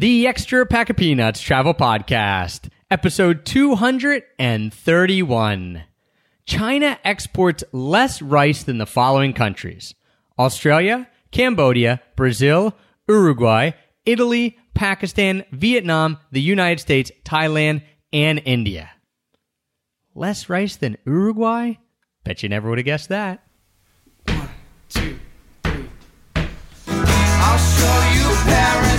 The Extra Pack of Peanuts Travel Podcast, episode 231. China exports less rice than the following countries Australia, Cambodia, Brazil, Uruguay, Italy, Pakistan, Vietnam, the United States, Thailand, and India. Less rice than Uruguay? Bet you never would have guessed that. two, three. I'll show you Paris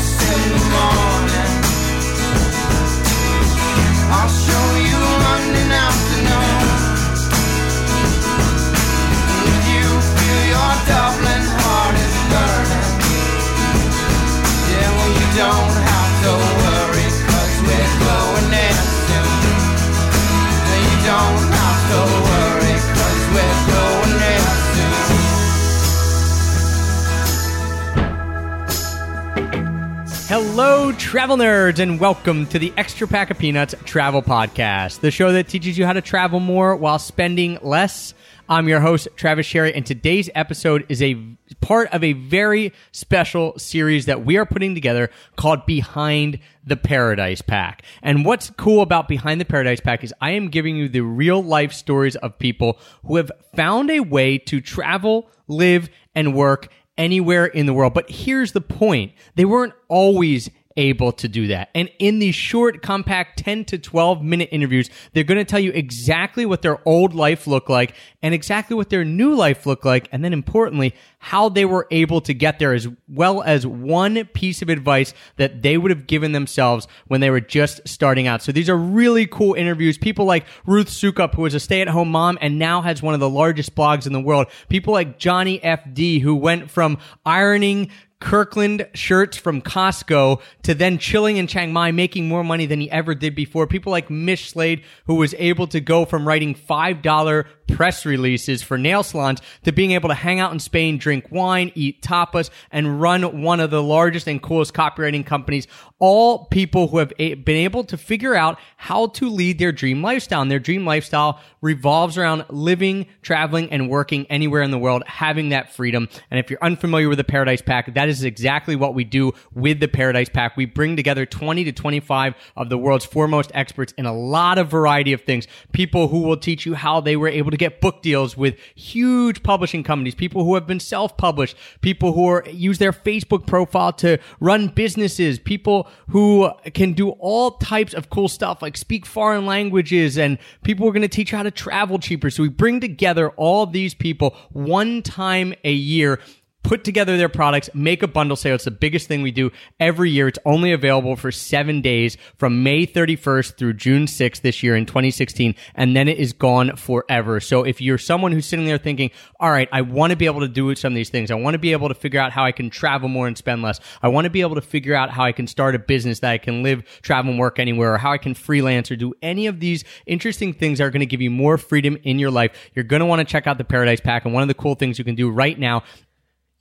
travel nerds, and welcome to the Extra Pack of Peanuts Travel Podcast, the show that teaches you how to travel more while spending less. I'm your host, Travis Sherry, and today's episode is a part of a very special series that we are putting together called Behind the Paradise Pack. And what's cool about Behind the Paradise Pack is I am giving you the real life stories of people who have found a way to travel, live, and work anywhere in the world. But here's the point they weren't always able to do that. And in these short, compact 10 to 12 minute interviews, they're going to tell you exactly what their old life looked like and exactly what their new life looked like. And then importantly, how they were able to get there as well as one piece of advice that they would have given themselves when they were just starting out. So these are really cool interviews. People like Ruth Soukup, who was a stay at home mom and now has one of the largest blogs in the world. People like Johnny FD, who went from ironing Kirkland shirts from Costco to then chilling in Chiang Mai, making more money than he ever did before. People like Mish Slade, who was able to go from writing $5 press releases for nail salons to being able to hang out in Spain, drink wine, eat tapas, and run one of the largest and coolest copywriting companies. All people who have been able to figure out how to lead their dream lifestyle. And their dream lifestyle revolves around living, traveling, and working anywhere in the world, having that freedom. And if you're unfamiliar with the Paradise Pack, that is exactly what we do with the Paradise Pack. We bring together 20 to 25 of the world's foremost experts in a lot of variety of things. People who will teach you how they were able to get book deals with huge publishing companies, people who have been self-published, people who are, use their Facebook profile to run businesses, people who can do all types of cool stuff like speak foreign languages and people who are going to teach you how to travel cheaper. So we bring together all these people one time a year put together their products, make a bundle sale. It's the biggest thing we do every year. It's only available for seven days from May 31st through June 6th this year in 2016. And then it is gone forever. So if you're someone who's sitting there thinking, all right, I want to be able to do some of these things. I want to be able to figure out how I can travel more and spend less. I want to be able to figure out how I can start a business that I can live, travel and work anywhere or how I can freelance or do any of these interesting things that are going to give you more freedom in your life. You're going to want to check out the Paradise Pack. And one of the cool things you can do right now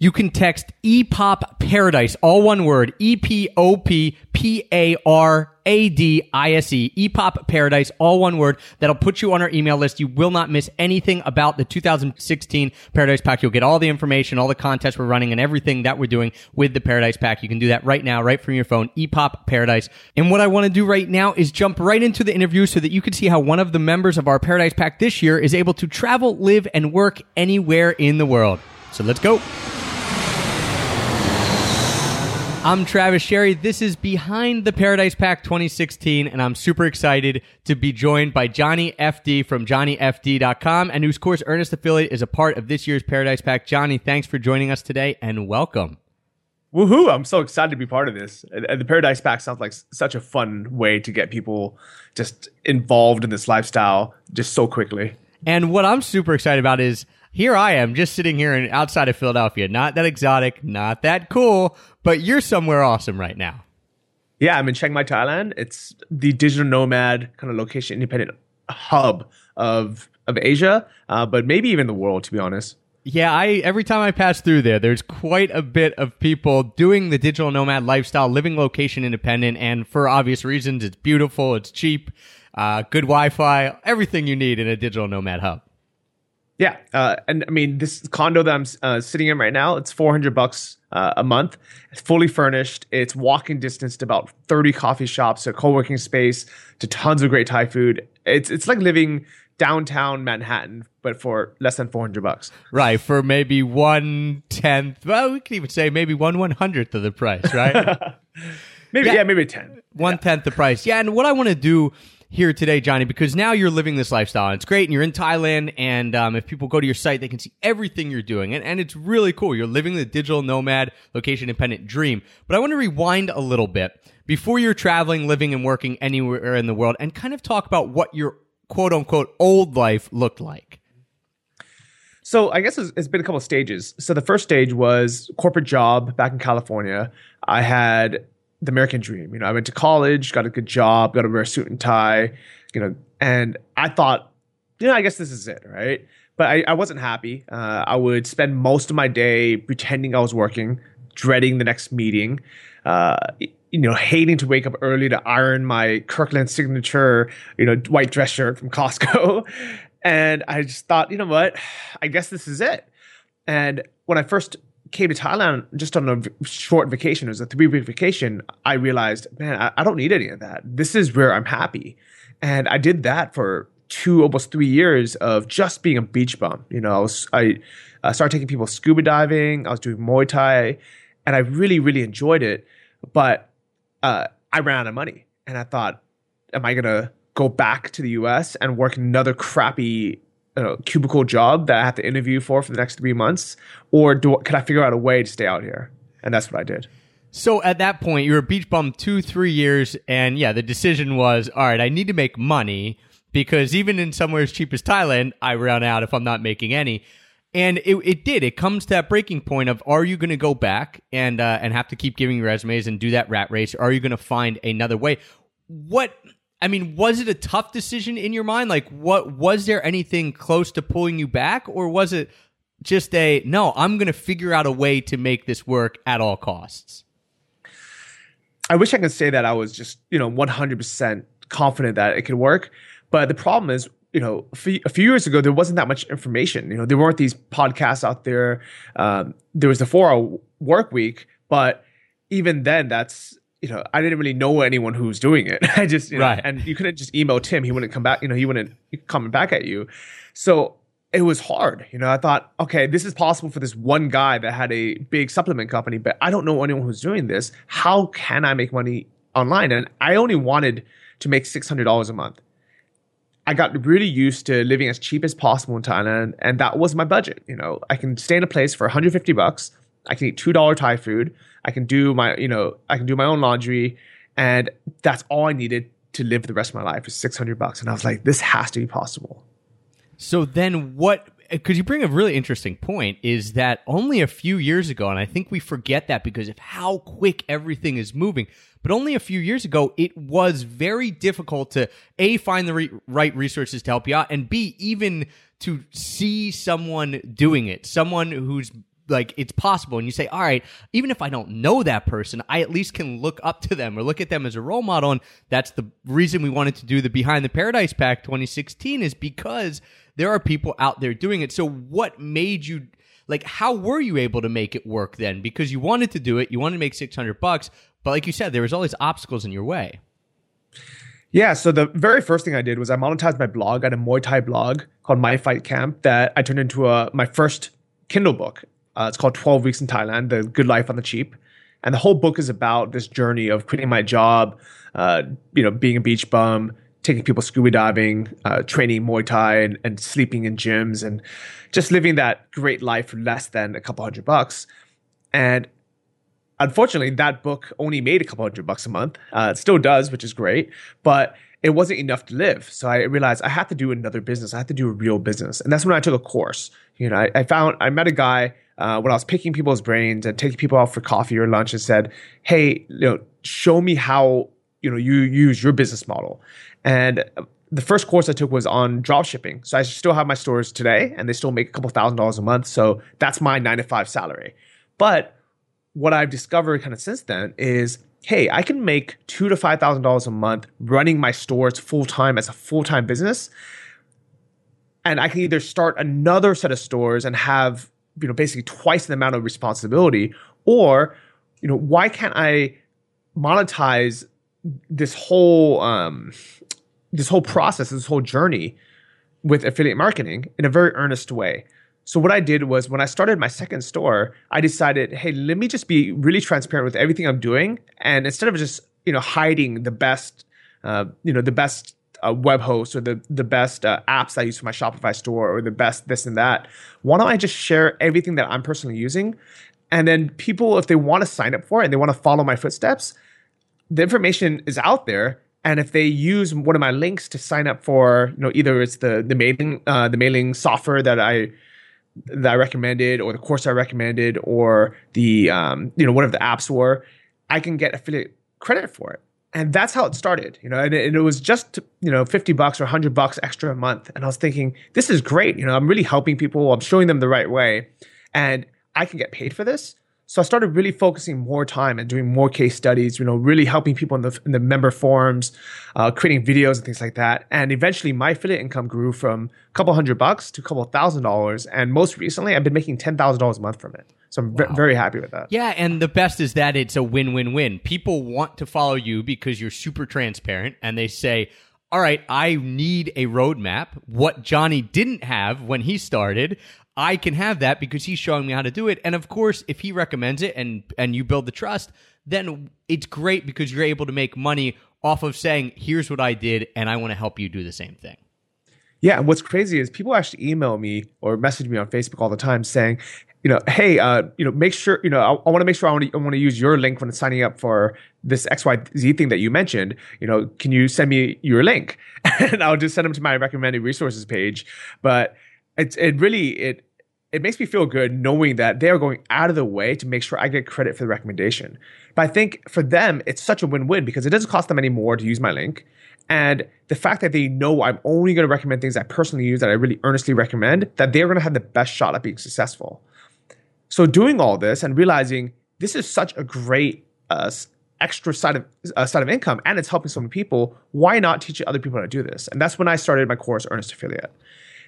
you can text EPOP Paradise, all one word, E P O P P A R A D I S E, EPOP Paradise, all one word. That'll put you on our email list. You will not miss anything about the 2016 Paradise Pack. You'll get all the information, all the contests we're running, and everything that we're doing with the Paradise Pack. You can do that right now, right from your phone, EPOP Paradise. And what I want to do right now is jump right into the interview so that you can see how one of the members of our Paradise Pack this year is able to travel, live, and work anywhere in the world. So let's go. I'm Travis Sherry. This is Behind the Paradise Pack 2016, and I'm super excited to be joined by Johnny FD from JohnnyFD.com, and whose course Earnest Affiliate is a part of this year's Paradise Pack. Johnny, thanks for joining us today, and welcome. Woohoo! I'm so excited to be part of this. And, the Paradise Pack sounds like such a fun way to get people just involved in this lifestyle just so quickly. And what I'm super excited about is here I am just sitting here in, outside of Philadelphia. Not that exotic, not that cool, but you're somewhere awesome right now. Yeah, I'm in Chiang Mai, Thailand. It's the digital nomad kind of location independent hub of of Asia, uh, but maybe even the world, to be honest. Yeah, I every time I pass through there, there's quite a bit of people doing the digital nomad lifestyle, living location independent, and for obvious reasons, it's beautiful, it's cheap, uh, good Wi-Fi, everything you need in a digital nomad hub. Yeah, uh, and I mean this condo that I'm uh, sitting in right now, it's 400 bucks uh, a month. It's fully furnished. It's walking distance to about 30 coffee shops, a co-working space, to tons of great Thai food. It's it's like living downtown Manhattan, but for less than 400 bucks. Right, for maybe one tenth. Well, we could even say maybe one one hundredth of the price, right? Maybe Yeah. yeah, maybe 10. one tenth the price. Yeah, and what I want to do here today, Johnny, because now you're living this lifestyle and it's great, and you're in Thailand, and um, if people go to your site, they can see everything you're doing, and, and it's really cool. You're living the digital nomad, location independent dream. But I want to rewind a little bit before you're traveling, living, and working anywhere in the world, and kind of talk about what your quote unquote old life looked like. So I guess it's, been a couple of stages. So the first stage was corporate job back in California. I had the American dream. You know, I went to college, got a good job, got to wear a suit and tie. You know, and I thought, you know, I guess this is it, right? But I, I wasn't happy. Uh, I would spend most of my day pretending I was working, dreading the next meeting. Uh, you know, hating to wake up early to iron my Kirkland signature, you know, white dress shirt from Costco. And I just thought, you know what? I guess this is it. And when I first came to Thailand, just on a short vacation, it was a three week vacation, I realized, man, I, I don't need any of that. This is where I'm happy. And I did that for two, almost three years of just being a beach bum. You know, I was, I started taking people scuba diving, I was doing Muay Thai, and I really, really enjoyed it. But uh, I ran out of money. And I thought, am I going to go back to the US and work another crappy uh, cubicle job that I have to interview for for the next three months? Or do, can I figure out a way to stay out here? And that's what I did. So at that point, you were a beach bum two, three years, and yeah, the decision was, all right, I need to make money because even in somewhere as cheap as Thailand, I run out if I'm not making any. And it, it did. It comes to that breaking point of are you going to go back and uh, and have to keep giving resumes and do that rat race? Or are you going to find another way? What I mean, was it a tough decision in your mind? Like, what was there anything close to pulling you back, or was it just a no? I'm going to figure out a way to make this work at all costs. I wish I could say that I was just, you know, 100% confident that it could work. But the problem is, you know, a few, years ago, there wasn't that much information. You know, there weren't these podcasts out there. Um, there was the four hour work week, but even then, that's, you know, I didn't really know anyone who was doing it. I just, you know, Right. and you couldn't just email Tim. He wouldn't come back, you know, he wouldn't comment back at you. So it was hard. You know, I thought, okay, this is possible for this one guy that had a big supplement company, but I don't know anyone who's doing this. How can I make money online? And I only wanted to make $600 a month. I got really used to living as cheap as possible in Thailand, and that was my budget. You know, I can stay in a place for 150 bucks. I can eat two dollar Thai food. I can do my, you know, I can do my own laundry, and that's all I needed to live the rest of my life is 600 bucks. And I was like, this has to be possible. So then what because you bring a really interesting point is that only a few years ago and I think we forget that because of how quick everything is moving but only a few years ago it was very difficult to a find the re- right resources to help you out and b even to see someone doing it someone who's like it's possible. And you say all right even if i don't know that person i at least can look up to them or look at them as a role model. And that's the reason we wanted to do the behind the paradise pack 2016 is because there are people out there doing it. So what made you like how were you able to make it work then? Because you wanted to do it you wanted to make 600 bucks but like you said there was all these obstacles in your way. Yeah, so the very first thing I did was I monetized my blog. I had a Muay Thai blog called My Fight Camp that I turned into a my first Kindle book. Uh, it's called 12 Weeks in Thailand, The Good Life on the Cheap. And the whole book is about this journey of quitting my job, uh, you know, being a beach bum, taking people scuba diving, uh, training Muay Thai, and, and sleeping in gyms, and just living that great life for less than a couple hundred bucks. And unfortunately, that book only made a couple hundred bucks a month. Uh, it still does, which is great, but it wasn't enough to live. So I realized I had to do another business. I had to do a real business, and that's when I took a course. You know, I, I found I met a guy uh, when I was picking people's brains and taking people out for coffee or lunch, and said, "Hey, you know, show me how you know you use your business model." And the first course I took was on drop shipping. So I still have my stores today, and they still make a couple thousand dollars a month. So that's my nine to five salary. But what I've discovered kind of since then is, hey, I can make two to five thousand dollars a month running my stores full time as a full time business and I can either start another set of stores and have you know basically twice the amount of responsibility, or you know why can't I monetize this whole um, this whole process, this whole journey with affiliate marketing in a very earnest way. So what I did was when I started my second store, I decided, hey, let me just be really transparent with everything I'm doing, and instead of just you know hiding the best, uh, you know, the best uh, web host or the the best uh, apps I use for my Shopify store or the best this and that, why don't I just share everything that I'm personally using, and then people, if they want to sign up for it and they want to follow my footsteps, the information is out there. And if they use one of my links to sign up for you know either it's the the mailing uh, the mailing software that i that i recommended or the course i recommended or the um, you know whatever the apps were i can get affiliate credit for it. And that's how it started you know and it, and it was just you know 50 bucks or 100 bucks extra a month. And i was thinking this is great you know i'm really helping people. I'm showing them the right way. And i can get paid for this so I started really focusing more time and doing more case studies, you know, really helping people in the, in the member forums, uh, creating videos and things like that. And eventually my affiliate income grew from a couple hundred bucks to a couple thousand dollars. And most recently I've been making $10,000 a month from it. So I'm wow. v- very happy with that. Yeah. And the best is that it's a win win win. People want to follow you because you're super transparent and they say, all right, I need a roadmap. What Johnny didn't have when he started, I can have that because he's showing me how to do it. And of course, if he recommends it and and you build the trust, then it's great because you're able to make money off of saying, "Here's what I did, and I want to help you do the same thing." Yeah, and what's crazy is people actually email me or message me on Facebook all the time saying, you know, hey, uh, you know, make sure, you know, I, I want to make sure I want to, I want to use your link when signing up for this XYZ thing that you mentioned. You know, can you send me your link? and I'll just send them to my recommended resources page. But it's it really it it makes me feel good knowing that they are going out of the way to make sure I get credit for the recommendation. But I think for them, it's such a win-win because it doesn't cost them any more to use my link. And the fact that they know I'm only going to recommend things I personally use that I really earnestly recommend, that they're going to have the best shot at being successful. So doing all this and realizing this is such a great uh, extra side of uh, side of income and it's helping so many people, why not teach other people how to do this? And that's when I started my course, Earnest Affiliate.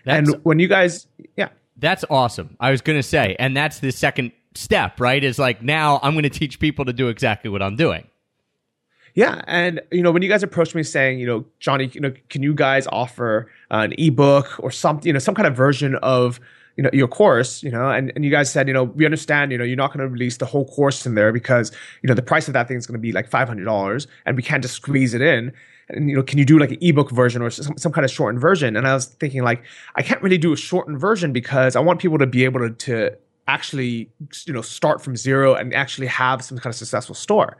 That's, and when you guys, yeah, that's awesome. I was going to say, and that's the second step, right? Is like now I'm going to teach people to do exactly what I'm doing. Yeah, and you know when you guys approached me saying, you know, Johnny, you know, can you guys offer uh, an ebook or something, you know, some kind of version of you know your course, you know, and, and you guys said, you know, we understand, you know, you're not going to release the whole course in there because you know the price of that thing is going to be like five hundred dollars, and we can't just squeeze it in and you know can you do like an ebook version or some, some kind of shortened version? And i was thinking like i can't really do a shortened version because i want people to be able to, to actually you know start from zero and actually have some kind of successful store.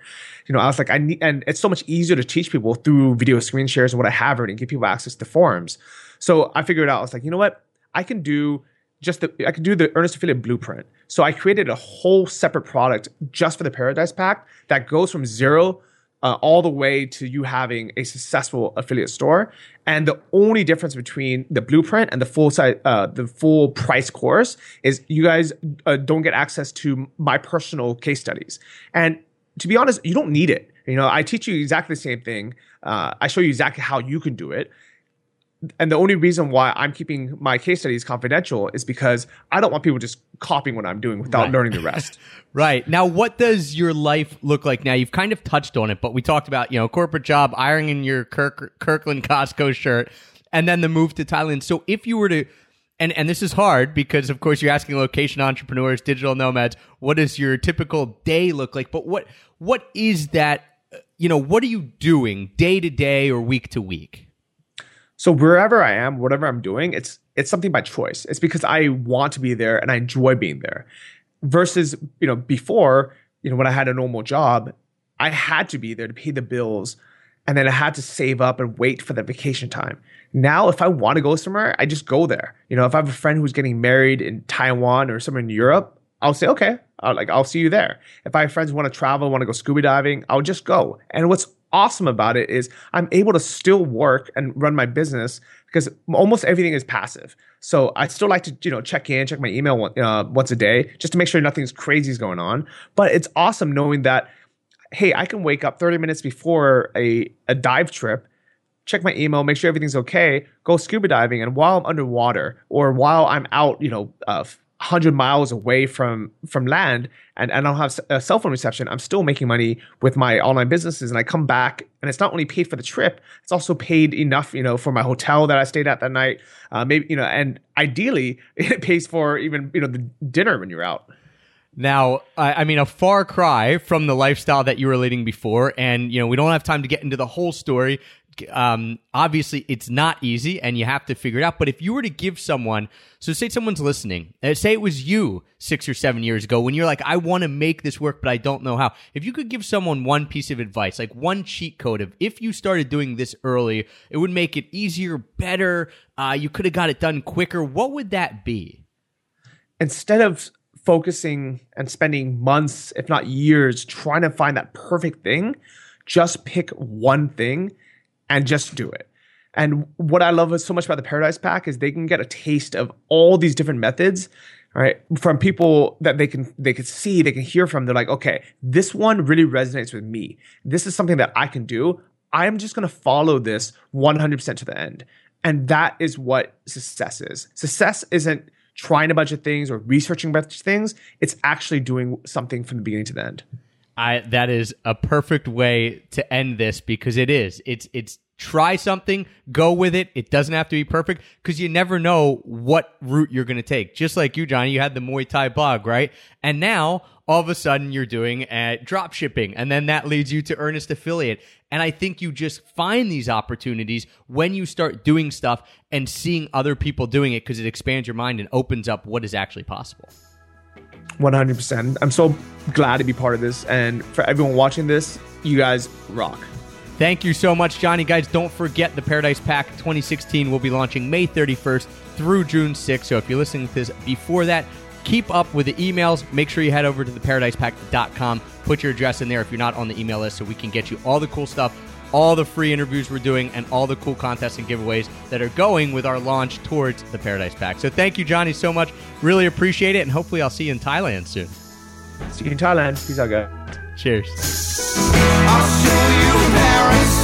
You know i was like i need and it's so much easier to teach people through video screen shares and what i have already and give people access to forums. So i figured out i was like you know what? I can do just the I can do the earnest affiliate blueprint. So I created a whole separate product just for the Paradise Pack that goes from zero uh, all the way to you having a successful affiliate store. And the only difference between the blueprint and the full size, uh, the full price course is you guys uh, don't get access to my personal case studies. And to be honest, you don't need it. You know, I teach you exactly the same thing. Uh, I show you exactly how you can do it and the only reason why I'm keeping my case studies confidential is because I don't want people just copying what I'm doing without right. learning the rest. right. Now, what does your life look like now? You've kind of touched on it, but we talked about, you know, corporate job, ironing your Kirk, Kirkland Costco shirt, and then the move to Thailand. So if you were to, and, and this is hard because, of course, you're asking location entrepreneurs, digital nomads, what does your typical day look like? But what what is that, uh, you know, what are you doing day to day or week to week? So wherever I am, whatever I'm doing, it's it's something by choice. It's because I want to be there and I enjoy being there. Versus, you know, before, you know, when I had a normal job, I had to be there to pay the bills and then I had to save up and wait for the vacation time. Now, if I want to go somewhere, I just go there. You know, if I have a friend who's getting married in Taiwan or somewhere in Europe, I'll say, okay, I'll, like I'll see you there. If I have friends who want to travel, want to go scuba diving, I'll just go. And what's awesome about it is I'm able to still work and run my business because almost everything is passive. So I still like to, you know, check in, check my email uh, once a day just to make sure nothing's crazy is going on. But it's awesome knowing that, hey, I can wake up 30 minutes before a, a dive trip check my email, make sure everything's okay, go scuba diving, and while I'm underwater or while I'm out, you know, uh, 100 miles away from from land and, and I don't have a cell phone reception, I'm still making money with my online businesses. And I come back and it's not only paid for the trip, it's also paid enough, you know, for my hotel that I stayed at that night. Uh, maybe, you know, and ideally it pays for even, you know, the dinner when you're out. Now, I, mean, a far cry from the lifestyle that you were leading before. And, you know, we don't have time to get into the whole story. Um, obviously, it's not easy and you have to figure it out. But if you were to give someone, so say someone's listening, uh, say it was you six or seven years ago when you're like, I want to make this work, but I don't know how. If you could give someone one piece of advice, like one cheat code of if you started doing this early, it would make it easier, better, uh, you could have got it done quicker, what would that be? Instead of focusing and spending months, if not years, trying to find that perfect thing, just pick one thing and just do it. And what I love so much about the Paradise Pack is they can get a taste of all these different methods, right? From people that they can they can see, they can hear from. They're like, okay, this one really resonates with me. This is something that I can do. I'm just going to follow this 100% to the end. And that is what success is. Success isn't trying a bunch of things or researching a bunch of things. It's actually doing something from the beginning to the end. I that is a perfect way to end this because it is. It's it's try something, go with it. It doesn't have to be perfect because you never know what route you're going to take. Just like you, Johnny, you had the Muay Thai blog, right? And now all of a sudden you're doing uh, drop shipping and then that leads you to earnest affiliate. And I think you just find these opportunities when you start doing stuff and seeing other people doing it because it expands your mind and opens up what is actually possible. 100%. I'm so glad to be part of this. And for everyone watching this, you guys rock. Thank you so much, Johnny. Guys, don't forget the Paradise Pack 2016 will be launching May 31st through June 6th. So if you're listening to this before that, keep up with the emails. Make sure you head over to theparadisepack.com. Put your address in there if you're not on the email list so we can get you all the cool stuff, all the free interviews we're doing, and all the cool contests and giveaways that are going with our launch towards the Paradise Pack. So thank you, Johnny, so much. Really appreciate it. And hopefully I'll see you in Thailand soon. See you in Thailand. Peace out, guys. Cheers parents